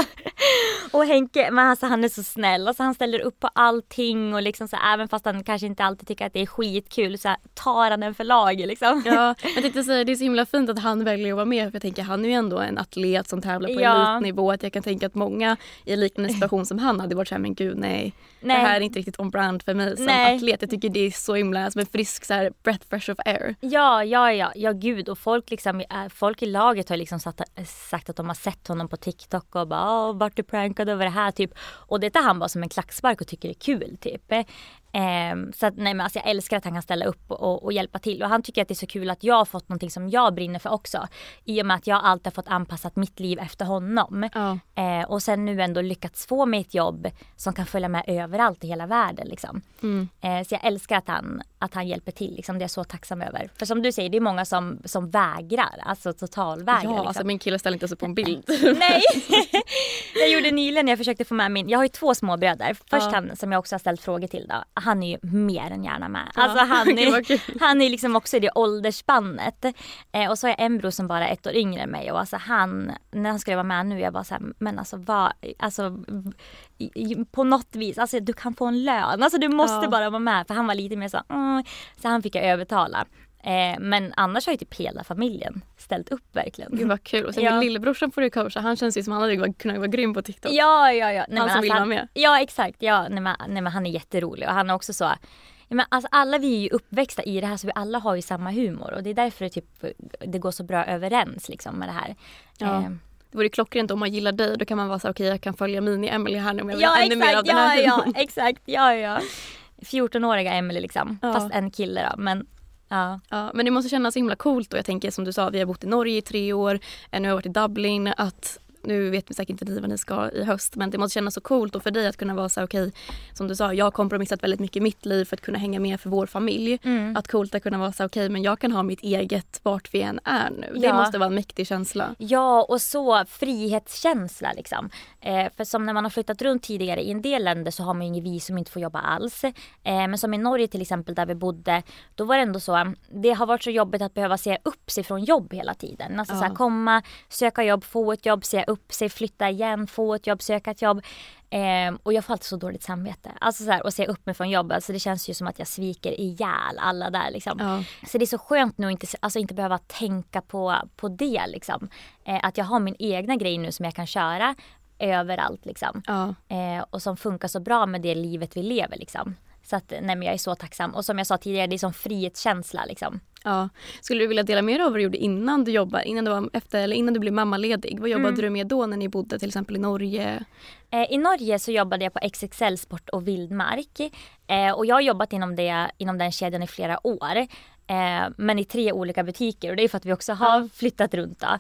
B: Och Henke, men alltså han är så snäll, alltså han ställer upp på allting och liksom så även fast han kanske inte alltid tycker att det är skitkul så här, tar han en för laget liksom.
A: Ja, *laughs* jag tänkte säga det är så himla fint att han väljer att vara med för jag tänker han är ju ändå en atlet som tävlar på
B: Ja.
A: elitnivå. Att jag kan tänka att många i en liknande *laughs* situation som han hade varit såhär men gud nej,
B: Nej.
A: det här är inte riktigt on brand för mig som
B: Nej.
A: atlet. Jag tycker det är så himla som en frisk så här, breath fresh of air.
B: Ja, ja, ja, ja gud och folk liksom, eh, folk i laget har liksom satt, sagt att de har sett honom på TikTok och bara vart du prankad över det här typ. Och det tar han bara som en klackspark och tycker det är kul typ. Ehm, så att, nej men alltså jag älskar att han kan ställa upp och, och hjälpa till och han tycker att det är så kul att jag har fått någonting som jag brinner för också. I och med att jag alltid har fått anpassat mitt liv efter honom.
A: Ja.
B: Eh, och sen nu ändå lyckats få mig ett jobb som kan följa med överallt i hela världen. Liksom.
A: Mm.
B: Eh, så jag älskar att han, att han hjälper till. Liksom. Det är jag så tacksam över. För som du säger, det är många som, som vägrar. Alltså totalvägrar.
A: Ja,
B: liksom.
A: alltså min kille ställer inte sig på en *laughs* bild.
B: Nej! *laughs* jag gjorde nyligen när jag försökte få med min, jag har ju två småbröder. Först
A: Ja.
B: han som jag också har ställt frågor till då. Han är ju mer än gärna med.
A: Ja.
B: Alltså han *laughs* är, han är liksom också i det åldersspannet. Eh, och så har jag en bror som bara är ett år yngre än mig och alltså han, när han skulle vara med nu, jag bara såhär, men alltså vad, alltså på något vis, alltså du kan få en lön, alltså du måste
A: Ja.
B: bara vara med. För han var lite mer så, mm, så han fick jag övertala. Eh, men annars har ju typ hela familjen ställt upp verkligen.
A: Gud vad kul. Och sen
B: Ja.
A: lillebrorsan får du coacha. Han känns ju som han hade kunnat- vara grym på TikTok.
B: Ja, ja, ja. Nej,
A: Han som vill
B: alltså,
A: vara med.
B: Ja, exakt. Ja, nej, men, nej, men han är jätterolig och han är också så Ja, men alltså alla vi är ju uppväxta i det här så vi alla har ju samma humor och det är därför det, typ, det går så bra överens liksom med det här.
A: Ja.
B: Eh,
A: det vore klockrent om man gillar dig. Då kan man vara så okej okay, jag kan följa mini-Emily här nu om jag vill
B: ja,
A: ännu
B: exakt,
A: mer av den
B: ja,
A: här
B: ja, exakt, ja, ja. 14-åriga Emily liksom. Ja. Fast en kille då. Men Ja.
A: ja. Men det måste kännas så himla coolt och jag tänker som du sa, vi har bott i Norge i tre år, eh, nu har jag varit i Dublin, att nu vet vi säkert inte ni vad ni ska i höst men det måste kännas så coolt och för dig att kunna vara så okej okay, som du sa, jag har kompromissat väldigt mycket i mitt liv för att kunna hänga med för vår familj. Mm. Att coolt att kunna vara så okej okay, men jag kan ha mitt eget vart vi än är nu. Ja. Det måste vara en mäktig känsla.
B: Ja och så frihetskänsla liksom. Eh, för som när man har flyttat runt tidigare i en del länder så har man ju inget visum inte får jobba alls. Eh, men som i Norge till exempel där vi bodde, då var det ändå så, det har varit så jobbigt att behöva se upp sig från jobb hela tiden. Alltså ja. så här, komma, söka jobb, få ett jobb, se upp sig, flytta igen, få ett jobb, söka ett jobb. Eh, och jag får alltid så dåligt samvete. Alltså så här, att se upp mig från jobbet. Alltså det känns ju som att jag sviker ihjäl alla där liksom. Ja. Så det är så skönt nu att inte, alltså inte behöva tänka på, på det liksom. Eh, att jag har min egna grej nu som jag kan köra överallt liksom. Ja. Eh, och som funkar så bra med det livet vi lever liksom. Så att nej men jag är så tacksam. Och som jag sa tidigare, det är som frihetskänsla liksom.
A: Ja. Skulle du vilja dela med dig av vad du gjorde innan du jobbade, innan du, var efter, eller innan du blev mammaledig? Vad jobbade mm. du med då när ni bodde till exempel i Norge?
B: Eh, I Norge så jobbade jag på XXL Sport och Vildmark. Eh, och jag har jobbat inom, det, inom den kedjan i flera år. Eh, men i tre olika butiker och det är för att vi också har flyttat runt. Då.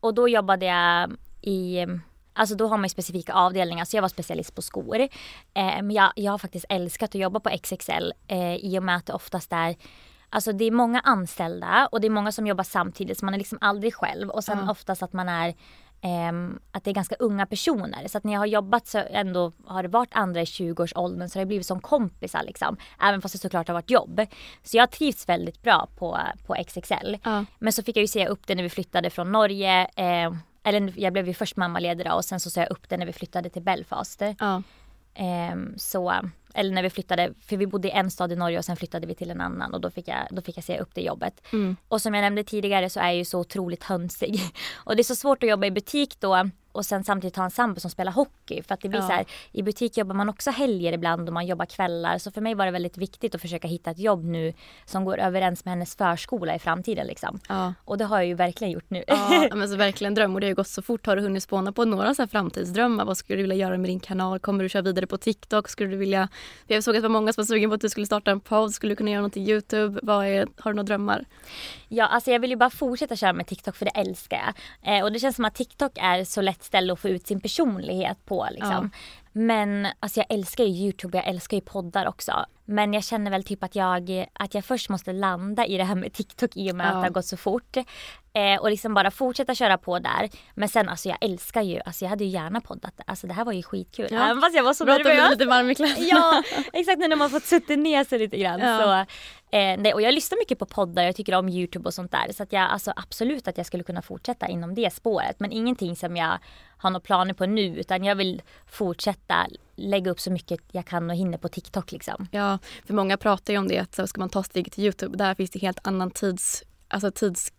B: Och då jobbade jag i Alltså då har man ju specifika avdelningar så jag var specialist på skor. Eh, men jag, jag har faktiskt älskat att jobba på XXL eh, i och med att det oftast är Alltså det är många anställda och det är många som jobbar samtidigt så man är liksom aldrig själv och sen mm. oftast att man är Um, att det är ganska unga personer. Så att när jag har jobbat så ändå har det varit andra i 20-årsåldern så det har blivit som kompisar liksom. Även fast det såklart har varit jobb. Så jag trivs väldigt bra på, på XXL. Uh. Men så fick jag ju se upp det när vi flyttade från Norge. Eh, eller jag blev ju först mammaledig och sen så sa jag upp det när vi flyttade till Belfast. Uh. Eh, så eller när vi flyttade, för vi bodde i en stad i Norge och sen flyttade vi till en annan och då fick jag, då fick jag se upp det jobbet. Mm. Och som jag nämnde tidigare så är jag ju så otroligt hönsig. *laughs* Och det är så svårt att jobba i butik då och sen samtidigt ha en sambo som spelar hockey. För att det blir ja. så här, i butik jobbar man också helger ibland och man jobbar kvällar. Så för mig var det väldigt viktigt att försöka hitta ett jobb nu som går överens med hennes förskola i framtiden. Liksom. Ja. Och det har jag ju verkligen gjort nu.
A: Ja, *laughs* men så verkligen dröm och det har ju gått så fort. Har du hunnit spåna på några så här framtidsdrömmar? Vad skulle du vilja göra med din kanal? Kommer du köra vidare på TikTok? Skulle du vilja... Jag såg att det var många som var sugen på att du skulle starta en podd. Skulle du kunna göra något i Youtube? Vad är... Har du några drömmar?
B: Ja, alltså jag vill ju bara fortsätta köra med TikTok för det älskar jag. Eh, och det känns som att TikTok är så lätt ställe att få ut sin personlighet på liksom. Ja. Men alltså jag älskar ju Youtube, jag älskar ju poddar också. Men jag känner väl typ att jag, att jag först måste landa i det här med TikTok i och med ja. att det har gått så fort. Eh, och liksom bara fortsätta köra på där. Men sen alltså jag älskar ju, alltså jag hade ju gärna poddat. Alltså det här var ju skitkul. Ja. Även fast jag var så
A: Bra nervös. lite varm i kläderna.
B: Ja exakt nu när man fått suttit ner sig lite grann. Ja. Så, eh, nej, och jag lyssnar mycket på poddar, jag tycker om Youtube och sånt där. Så att jag alltså absolut att jag skulle kunna fortsätta inom det spåret. Men ingenting som jag har några planer på nu utan jag vill fortsätta lägga upp så mycket jag kan och hinner på TikTok liksom.
A: Ja, för många pratar ju om det att så ska man ta steget till Youtube, där finns det helt annan tids alltså tids,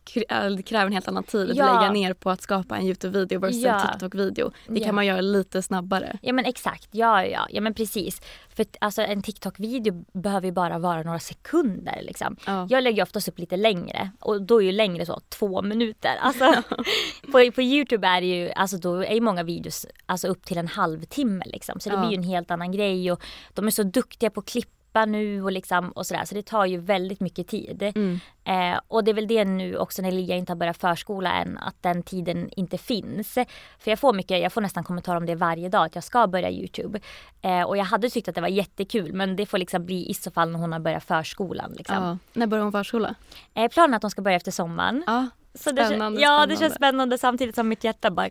A: det kräver en helt annan tid att ja. lägga ner på att skapa en Youtube-video versus ja. en TikTok-video. Det kan man göra lite snabbare.
B: Ja men exakt, ja ja, ja men precis. För alltså en TikTok-video behöver ju bara vara några sekunder liksom. Ja. Jag lägger oftast upp lite längre och då är ju längre så två minuter. Alltså, *laughs* på, på Youtube är det ju, alltså då är ju många videos alltså upp till en halvtimme liksom. Så det blir ju en helt annan grej och de är så duktiga på att klippa klippa nu och liksom och sådär. Så det tar ju väldigt mycket tid. Mm. Eh, och det är väl det nu också när Lia inte har börjat förskola än, att den tiden inte finns. För jag får mycket, jag får nästan kommentarer om det varje dag, att jag ska börja YouTube. Eh, och jag hade tyckt att det var jättekul men det får liksom bli i så fall när hon har börjat förskolan. Liksom. Ja.
A: När börjar hon förskola?
B: Eh, planen är att hon ska börja efter sommaren.
A: Ja. Så
B: det,
A: spännande,
B: ja,
A: spännande.
B: det känns spännande samtidigt som mitt hjärta bara...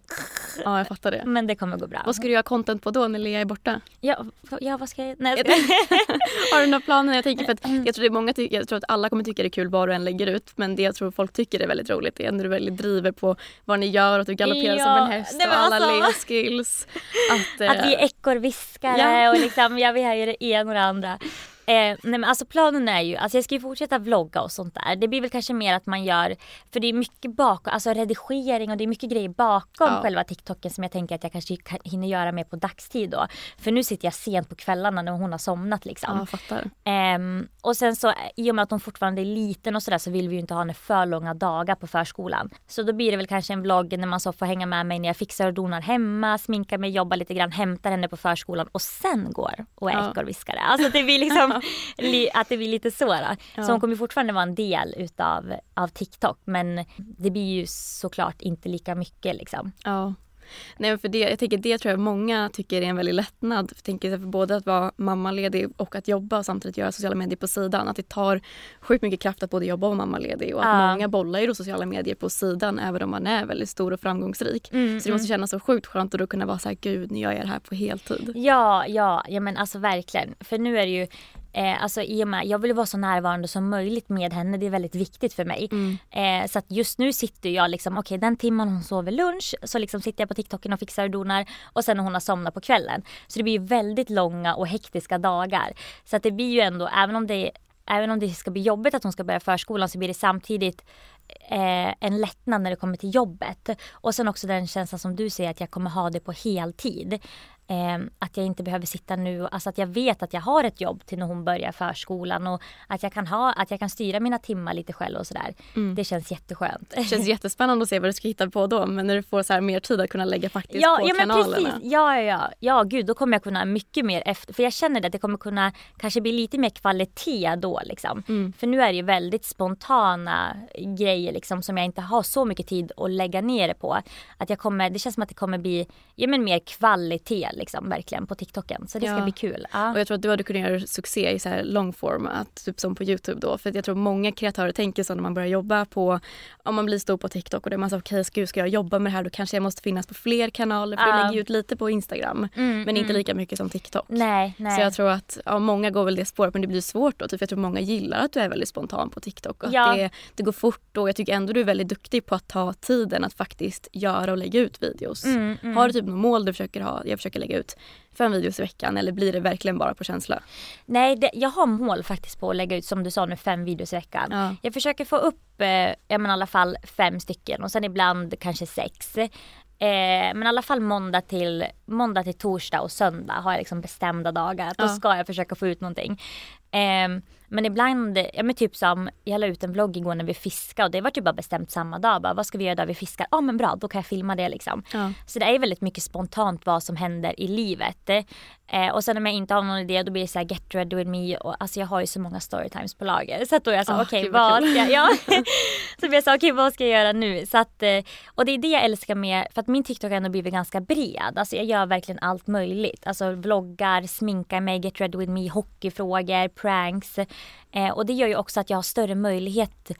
A: Ja, jag fattar det.
B: Men det kommer gå bra.
A: Vad ska du göra content på då när Lea är borta?
B: Ja, ja vad ska jag... Nej,
A: jag *laughs* Har du några planer? Jag, tänker för att, jag, tror är många jag tror att alla kommer tycka det är kul vad du än lägger ut. Men det jag tror folk tycker är väldigt roligt är när du väldigt driver på vad ni gör och att du galopperar ja, som en häst och alla alltså... Lea-skills.
B: Att, *laughs* att vi är ekorrviskare ja. och liksom, ja, vi har ju det ena och det andra. Eh, nej men alltså planen är ju, alltså jag ska ju fortsätta vlogga och sånt där. Det blir väl kanske mer att man gör, för det är mycket bakom, alltså redigering och det är mycket grejer bakom ja. själva TikToken som jag tänker att jag kanske hinner göra mer på dagstid då. För nu sitter jag sent på kvällarna när hon har somnat liksom.
A: Ja, fattar.
B: Eh, och sen så i och med att hon fortfarande är liten och sådär så vill vi ju inte ha henne för långa dagar på förskolan. Så då blir det väl kanske en vlogg när man så får hänga med mig när jag fixar och donar hemma, sminkar mig, jobbar lite grann, hämtar henne på förskolan och sen går och är
A: Ja.
B: ekorrviskare. Alltså det blir liksom li, *laughs* *laughs* att det blir lite så. Då.
A: Ja.
B: Så hon kommer fortfarande vara en del utav av TikTok men det blir ju såklart inte lika mycket liksom.
A: Ja. Nej, för det, jag tänker det tror jag många tycker är en väldig lättnad. Jag tänker för både att vara mammaledig och att jobba och samtidigt göra sociala medier på sidan. Att det tar sjukt mycket kraft att både jobba och vara mammaledig. Och att
B: Ja.
A: många bollar ju sociala medier på sidan även om man är väldigt stor och framgångsrik.
B: Mm,
A: så det måste kännas så sjukt skönt att då kunna vara så här, gud nu gör jag det här på heltid.
B: Ja, ja, ja men alltså verkligen. För nu är det ju Eh, alltså i och med, jag vill vara så närvarande som möjligt med henne, det är väldigt viktigt för mig. Eh, så att just nu sitter jag liksom, okej den timman hon sover lunch så liksom sitter jag på TikToken och fixar och donar och sen när hon har somnat på kvällen. Så det blir ju väldigt långa och hektiska dagar. Så att det blir ju ändå, även om det Även om det ska bli jobbigt att hon ska börja förskolan så blir det samtidigt eh, en lättnad när det kommer till jobbet. Och sen också den känslan som du säger att jag kommer ha det på heltid. Eh, att jag inte behöver sitta nu, alltså att jag vet att jag har ett jobb till när hon börjar förskolan och att jag kan, ha, att jag kan styra mina timmar lite själv och sådär.
A: Mm.
B: Det känns jätteskönt.
A: Det känns jättespännande att se vad du ska hitta på då men när du får så mer tid att kunna lägga faktiskt
B: Ja,
A: på
B: ja
A: kanalerna.
B: precis. Ja, ja, ja. Ja, gud, då kommer jag kunna mycket mer efter. För jag känner det att det kommer kunna kanske bli lite mer kvalitet då liksom.
A: Mm.
B: För nu är det ju väldigt spontana grejer liksom som jag inte har så mycket tid att lägga ner det på. Att jag kommer, det känns som att det kommer bli ja, men mer kvalitet liksom verkligen på TikToken. Så det ska
A: Ja.
B: bli kul. Ja.
A: Och jag tror att du hade kunnat göra succé i så här long format, typ som på Youtube då. För att jag tror många kreatörer tänker så när man börjar jobba på, om man blir stor på TikTok och det är man så okej ska, ska jag jobba med det här då kanske jag måste finnas på fler kanaler för
B: Ja.
A: du lägger ut lite på Instagram
B: Mm,
A: men inte
B: mm.
A: lika mycket som TikTok.
B: Nej, nej.
A: Så jag tror att ja, många går väl det spåret men det blir svårt då. Typ, jag tror många gillar att du är väldigt spontan på TikTok och
B: Ja.
A: att det, det går fort och jag tycker ändå du är väldigt duktig på att ta tiden att faktiskt göra och lägga ut videos.
B: Mm, mm.
A: Har du typ något mål du försöker ha? Jag försöker lägga ut fem videos i veckan eller blir det verkligen bara på känsla?
B: Nej, det, jag har mål faktiskt på att lägga ut som du sa nu fem videos i veckan.
A: Ja.
B: Jag försöker få upp eh, ja, men i alla fall fem stycken och sen ibland kanske sex. Eh, men i alla fall måndag till, måndag till torsdag och söndag har jag liksom bestämda dagar. Då
A: Ja.
B: ska jag försöka få ut någonting. Eh, men ibland, ja men typ som, jag la ut en vlogg igår när vi fiskade och det var typ bara bestämt samma dag. Bara, vad ska vi göra då vi fiskar? Ja men bra, då kan jag filma det liksom.
A: Ja.
B: Så det är väldigt mycket spontant vad som händer i livet. Eh, och sen om jag inte har någon idé då blir det så här get ready with me och alltså jag har ju så många storytimes på lager. Så att då är jag så
A: Ah,
B: okej
A: gud, vad
B: ska jag, ja. *laughs* så blir jag så okej vad ska jag göra nu? Så att, eh, och det är det jag älskar med, för att min TikTok har ändå blivit ganska bred. Alltså jag gör verkligen allt möjligt. Alltså vloggar, sminkar mig, get ready with me, hockeyfrågor, pranks. Eh, och det gör ju också att jag har större möjlighet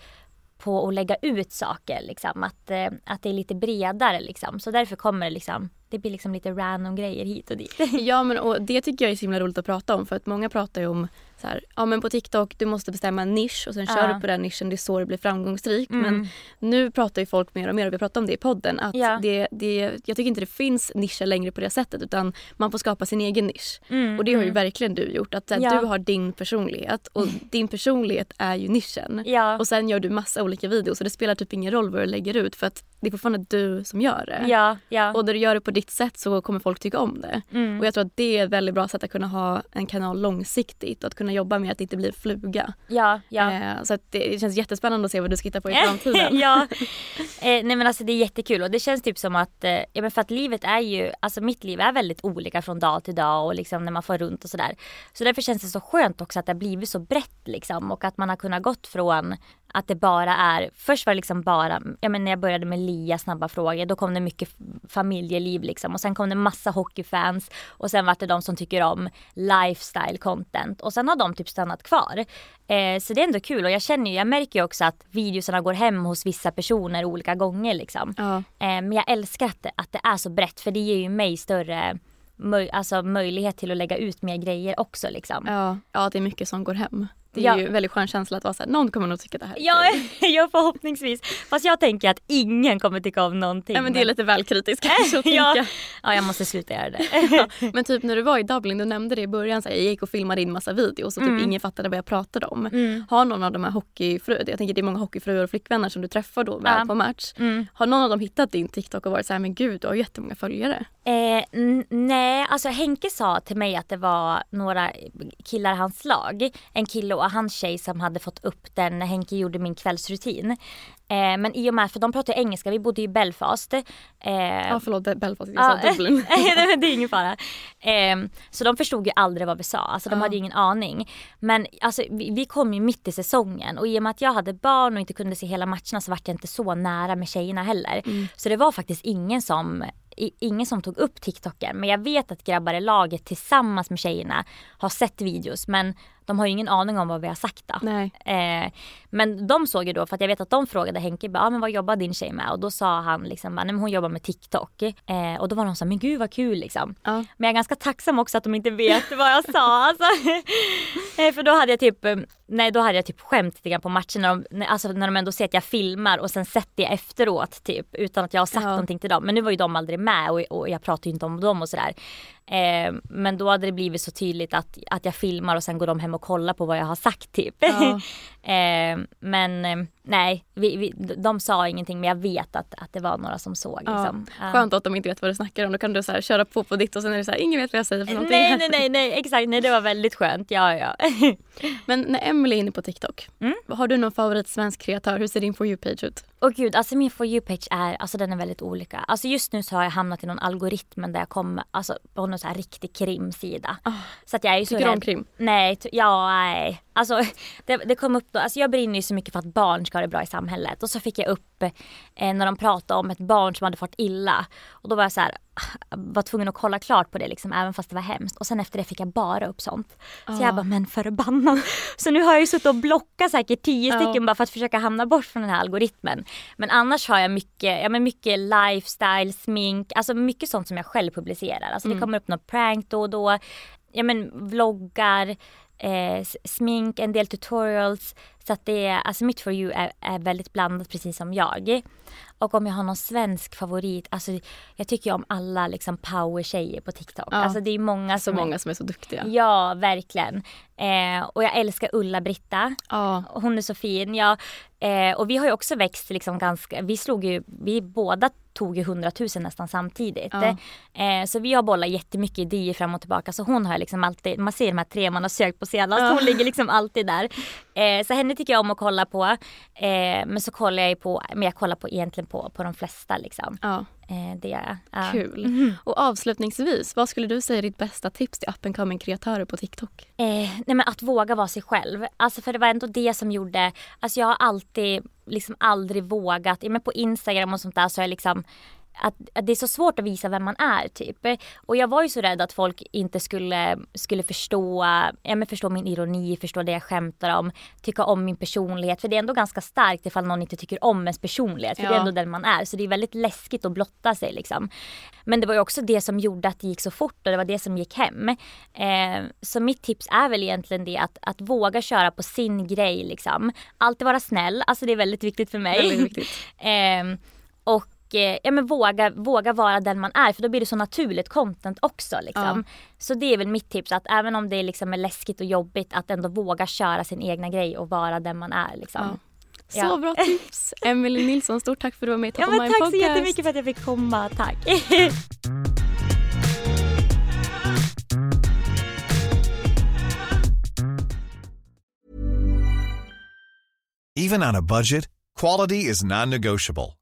B: på att lägga ut saker. Liksom. Att, eh, att det är lite bredare liksom. Så därför kommer det liksom, det blir liksom lite random grejer hit och dit. *laughs*
A: Ja men och det tycker jag är så himla roligt att prata om för att många pratar ju om så här, ja men på TikTok du måste bestämma en nisch och sen kör
B: Ja.
A: du på den nischen, det är så du blir framgångsrik.
B: Mm.
A: Men nu pratar ju folk mer och mer och vi pratar om det i podden att
B: Ja.
A: det, det, jag tycker inte det finns nischer längre på det sättet utan man får skapa sin egen nisch.
B: Mm,
A: och det har ju
B: mm.
A: verkligen du gjort. Att här,
B: Ja.
A: du har din personlighet och *laughs* din personlighet är ju nischen. Och sen gör du massa olika videos och det spelar typ ingen roll vad du lägger ut för att det är fortfarande du som gör det.
B: Ja, ja.
A: Och när du gör det på ditt sätt så kommer folk tycka om det.
B: Mm.
A: Och jag tror att det är ett väldigt bra sätt att kunna ha en kanal långsiktigt och att kunna jobba med att det inte blir fluga.
B: Ja, ja.
A: Eh, så att det känns jättespännande att se vad du ska hitta på i framtiden. *laughs*
B: ja. *laughs* Eh, nej men alltså det är jättekul och det känns typ som att, eh, ja men för att livet är ju, alltså mitt liv är väldigt olika från dag till dag och liksom när man får runt och sådär. Så därför känns det så skönt också att det har blivit så brett liksom och att man har kunnat gått från att det bara är, först var det liksom bara, ja men när jag började med Lia snabba frågor då kom det mycket familjeliv liksom och sen kom det massa hockeyfans och sen var det de som tycker om lifestyle content och sen har de typ stannat kvar. Eh, så det är ändå kul och jag känner ju, jag märker ju också att videosarna går hem hos vissa personer olika gånger liksom.
A: Ja.
B: Eh, men jag älskar att det, att det är så brett för det ger ju mig större möj, alltså möjlighet till att lägga ut mer grejer också liksom.
A: Ja, ja, det är mycket som går hem. Det är
B: Ja.
A: ju en väldigt skön känsla att vara såhär, någon kommer nog tycka det här är
B: Ja, *laughs* ja förhoppningsvis. Fast jag tänker att ingen kommer tycka om någonting.
A: Ja, men det är lite väl kritiskt *laughs* kanske att
B: ja.
A: tänka.
B: ja, jag måste sluta göra det. *laughs*
A: Men typ när du var i Dublin, du nämnde det i början, så här, jag gick och filmade in massa videos och typ
B: Mm.
A: ingen fattade vad jag pratade om.
B: Mm.
A: Har någon av de här hockeyfruar, jag tänker det är många hockeyfruar och flickvänner som du träffar då väl
B: Ja.
A: på match.
B: Mm.
A: Har någon av dem hittat din TikTok och varit så här, men gud du har jättemånga följare.
B: Eh, nej, alltså Henke sa till mig att det var några killar hans lag, en kille och hans tjej som hade fått upp den när Henke gjorde min kvällsrutin. Eh, men i och med, för de pratar engelska, vi bodde i Belfast. Eh,
A: ja förlåt, Belfast, jag sa Dublin.
B: det är ingen fara. Eh, så de förstod ju aldrig vad vi sa, alltså de ja. hade ju ingen aning. Men alltså, vi, vi, kom ju mitt i säsongen och i och med att jag hade barn och inte kunde se hela matcherna så vart jag inte så nära med tjejerna heller. Mm. Så det var faktiskt ingen som ingen som tog upp TikToken men jag vet att grabbar i laget tillsammans med tjejerna har sett videos men de har ju ingen aning om vad vi har sagt då. Eh, men de såg ju då, för att jag vet att de frågade Henke, ah, men vad jobbar din tjej med? Och då sa han liksom, nej men hon jobbar med TikTok. Eh, och då var de så men gud vad kul liksom. Ja. Men jag är ganska tacksam också att de inte vet vad jag sa. Alltså. *laughs* eh, för då hade jag typ, eh, nej då hade jag typ skämt lite grann på matchen när de, alltså när de ändå ser att jag filmar och sen sett det efteråt typ utan att jag har sagt ja. någonting till dem. Men nu var ju de aldrig med och, och jag pratar ju inte om dem och sådär. Eh, men då hade det blivit så tydligt att, att jag filmar och sen går de hem och kollar på vad jag har sagt typ. Ja. *laughs* eh, men eh, nej, vi, vi, de sa ingenting men jag vet att, att det var några som såg. Liksom.
A: Ja. Skönt att de inte vet vad du snackar om. Då kan du så här, köra på på ditt och sen är det så här, ingen vet vad jag säger för någonting.
B: Nej, nej, nej, nej exakt. Nej, det var väldigt skönt. Ja, ja. *laughs*
A: men när Emily är inne på TikTok, mm? har du någon favorit svensk kreatör? Hur ser din For You-page ut?
B: Åh gud, alltså min For You-page är, alltså den är väldigt olika. Alltså just nu så har jag hamnat i någon algoritm där jag kommer, alltså på någon så här riktig krimsida. Oh,
A: så att jag är ju så Tycker du om krim?
B: Nej, ja, nej. Alltså *laughs* det, det, kom upp då, alltså jag brinner ju så mycket för att barn ska ha det bra i samhället. Och så fick jag upp eh, när de pratade om ett barn som hade fått illa. Och då var jag så här, var tvungen att kolla klart på det liksom, även fast det var hemskt. Och sen efter det fick jag bara upp sånt. Så oh. jag bara, men förbannat. *laughs* Så nu har jag ju suttit och blockat säkert tio oh. stycken bara för att försöka hamna bort från den här algoritmen. Men annars har jag mycket, ja men mycket lifestyle, smink, alltså mycket sånt som jag själv publicerar. Alltså mm. det kommer upp något prank då och då. Ja men vloggar, eh, smink, en del tutorials. Så att det är, alltså mitt for you är, är väldigt blandat precis som jag. Och om jag har någon svensk favorit, alltså jag tycker ju om alla liksom power-tjejer på TikTok. Ja. Alltså det är många
A: som... Så många som är så duktiga.
B: Ja, verkligen. Eh, och jag älskar Ulla-Britta. Ja. Hon är så fin. Ja, eh, och vi har ju också växt liksom ganska, vi slog ju, vi båda tog ju 100 000 nästan samtidigt. Ja. Eh, så vi har bollat jättemycket idéer fram och tillbaka. Så hon har liksom alltid, man ser de här tre man har sökt på senast, ja. hon ligger liksom alltid där. Eh, så henne tycker jag om att kolla på. Eh, men så kollar jag ju på, men jag kollar på egentligen på, på de flesta liksom. Ja. Eh, det gör jag.
A: Kul. Mm. Och avslutningsvis, vad skulle du säga är ditt bästa tips till up and coming kreatörer på TikTok?
B: Eh, nej men att våga vara sig själv. Alltså för det var ändå det som gjorde, alltså jag har alltid liksom aldrig vågat, men på Instagram och sånt där så har jag liksom att, att, det är så svårt att visa vem man är typ. Och jag var ju så rädd att folk inte skulle, skulle förstå, ja, men förstå min ironi, förstå det jag skämtar om, tycka om min personlighet. För det är ändå ganska starkt ifall någon inte tycker om ens personlighet. För ja. det är ändå den man är. Så det är väldigt läskigt att blotta sig liksom. Men det var ju också det som gjorde att det gick så fort och det var det som gick hem. Eh, så mitt tips är väl egentligen det att, att våga köra på sin grej liksom. Alltid vara snäll, alltså det är väldigt viktigt för mig.
A: Väldigt viktigt. *laughs*
B: eh, och Eh, ja, men våga, våga vara den man är för då blir det så naturligt content också. Liksom. Ja. Så det är väl mitt tips att även om det liksom är läskigt och jobbigt att ändå våga köra sin egna grej och vara den man är. Liksom.
A: Ja. Så bra tips! *laughs* Emelie Nilsson, stort tack för att du var med i Top
B: ja, men Tack
A: podcast.
B: så jättemycket för att jag fick komma, tack!
E: Even on a budget, quality is non-negotiable.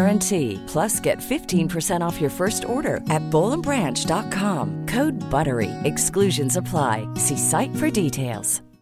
F: guarantee. Plus, get 15% off your first order at bowlandbranch.com. Code BUTTERY. Exclusions apply. See site for details.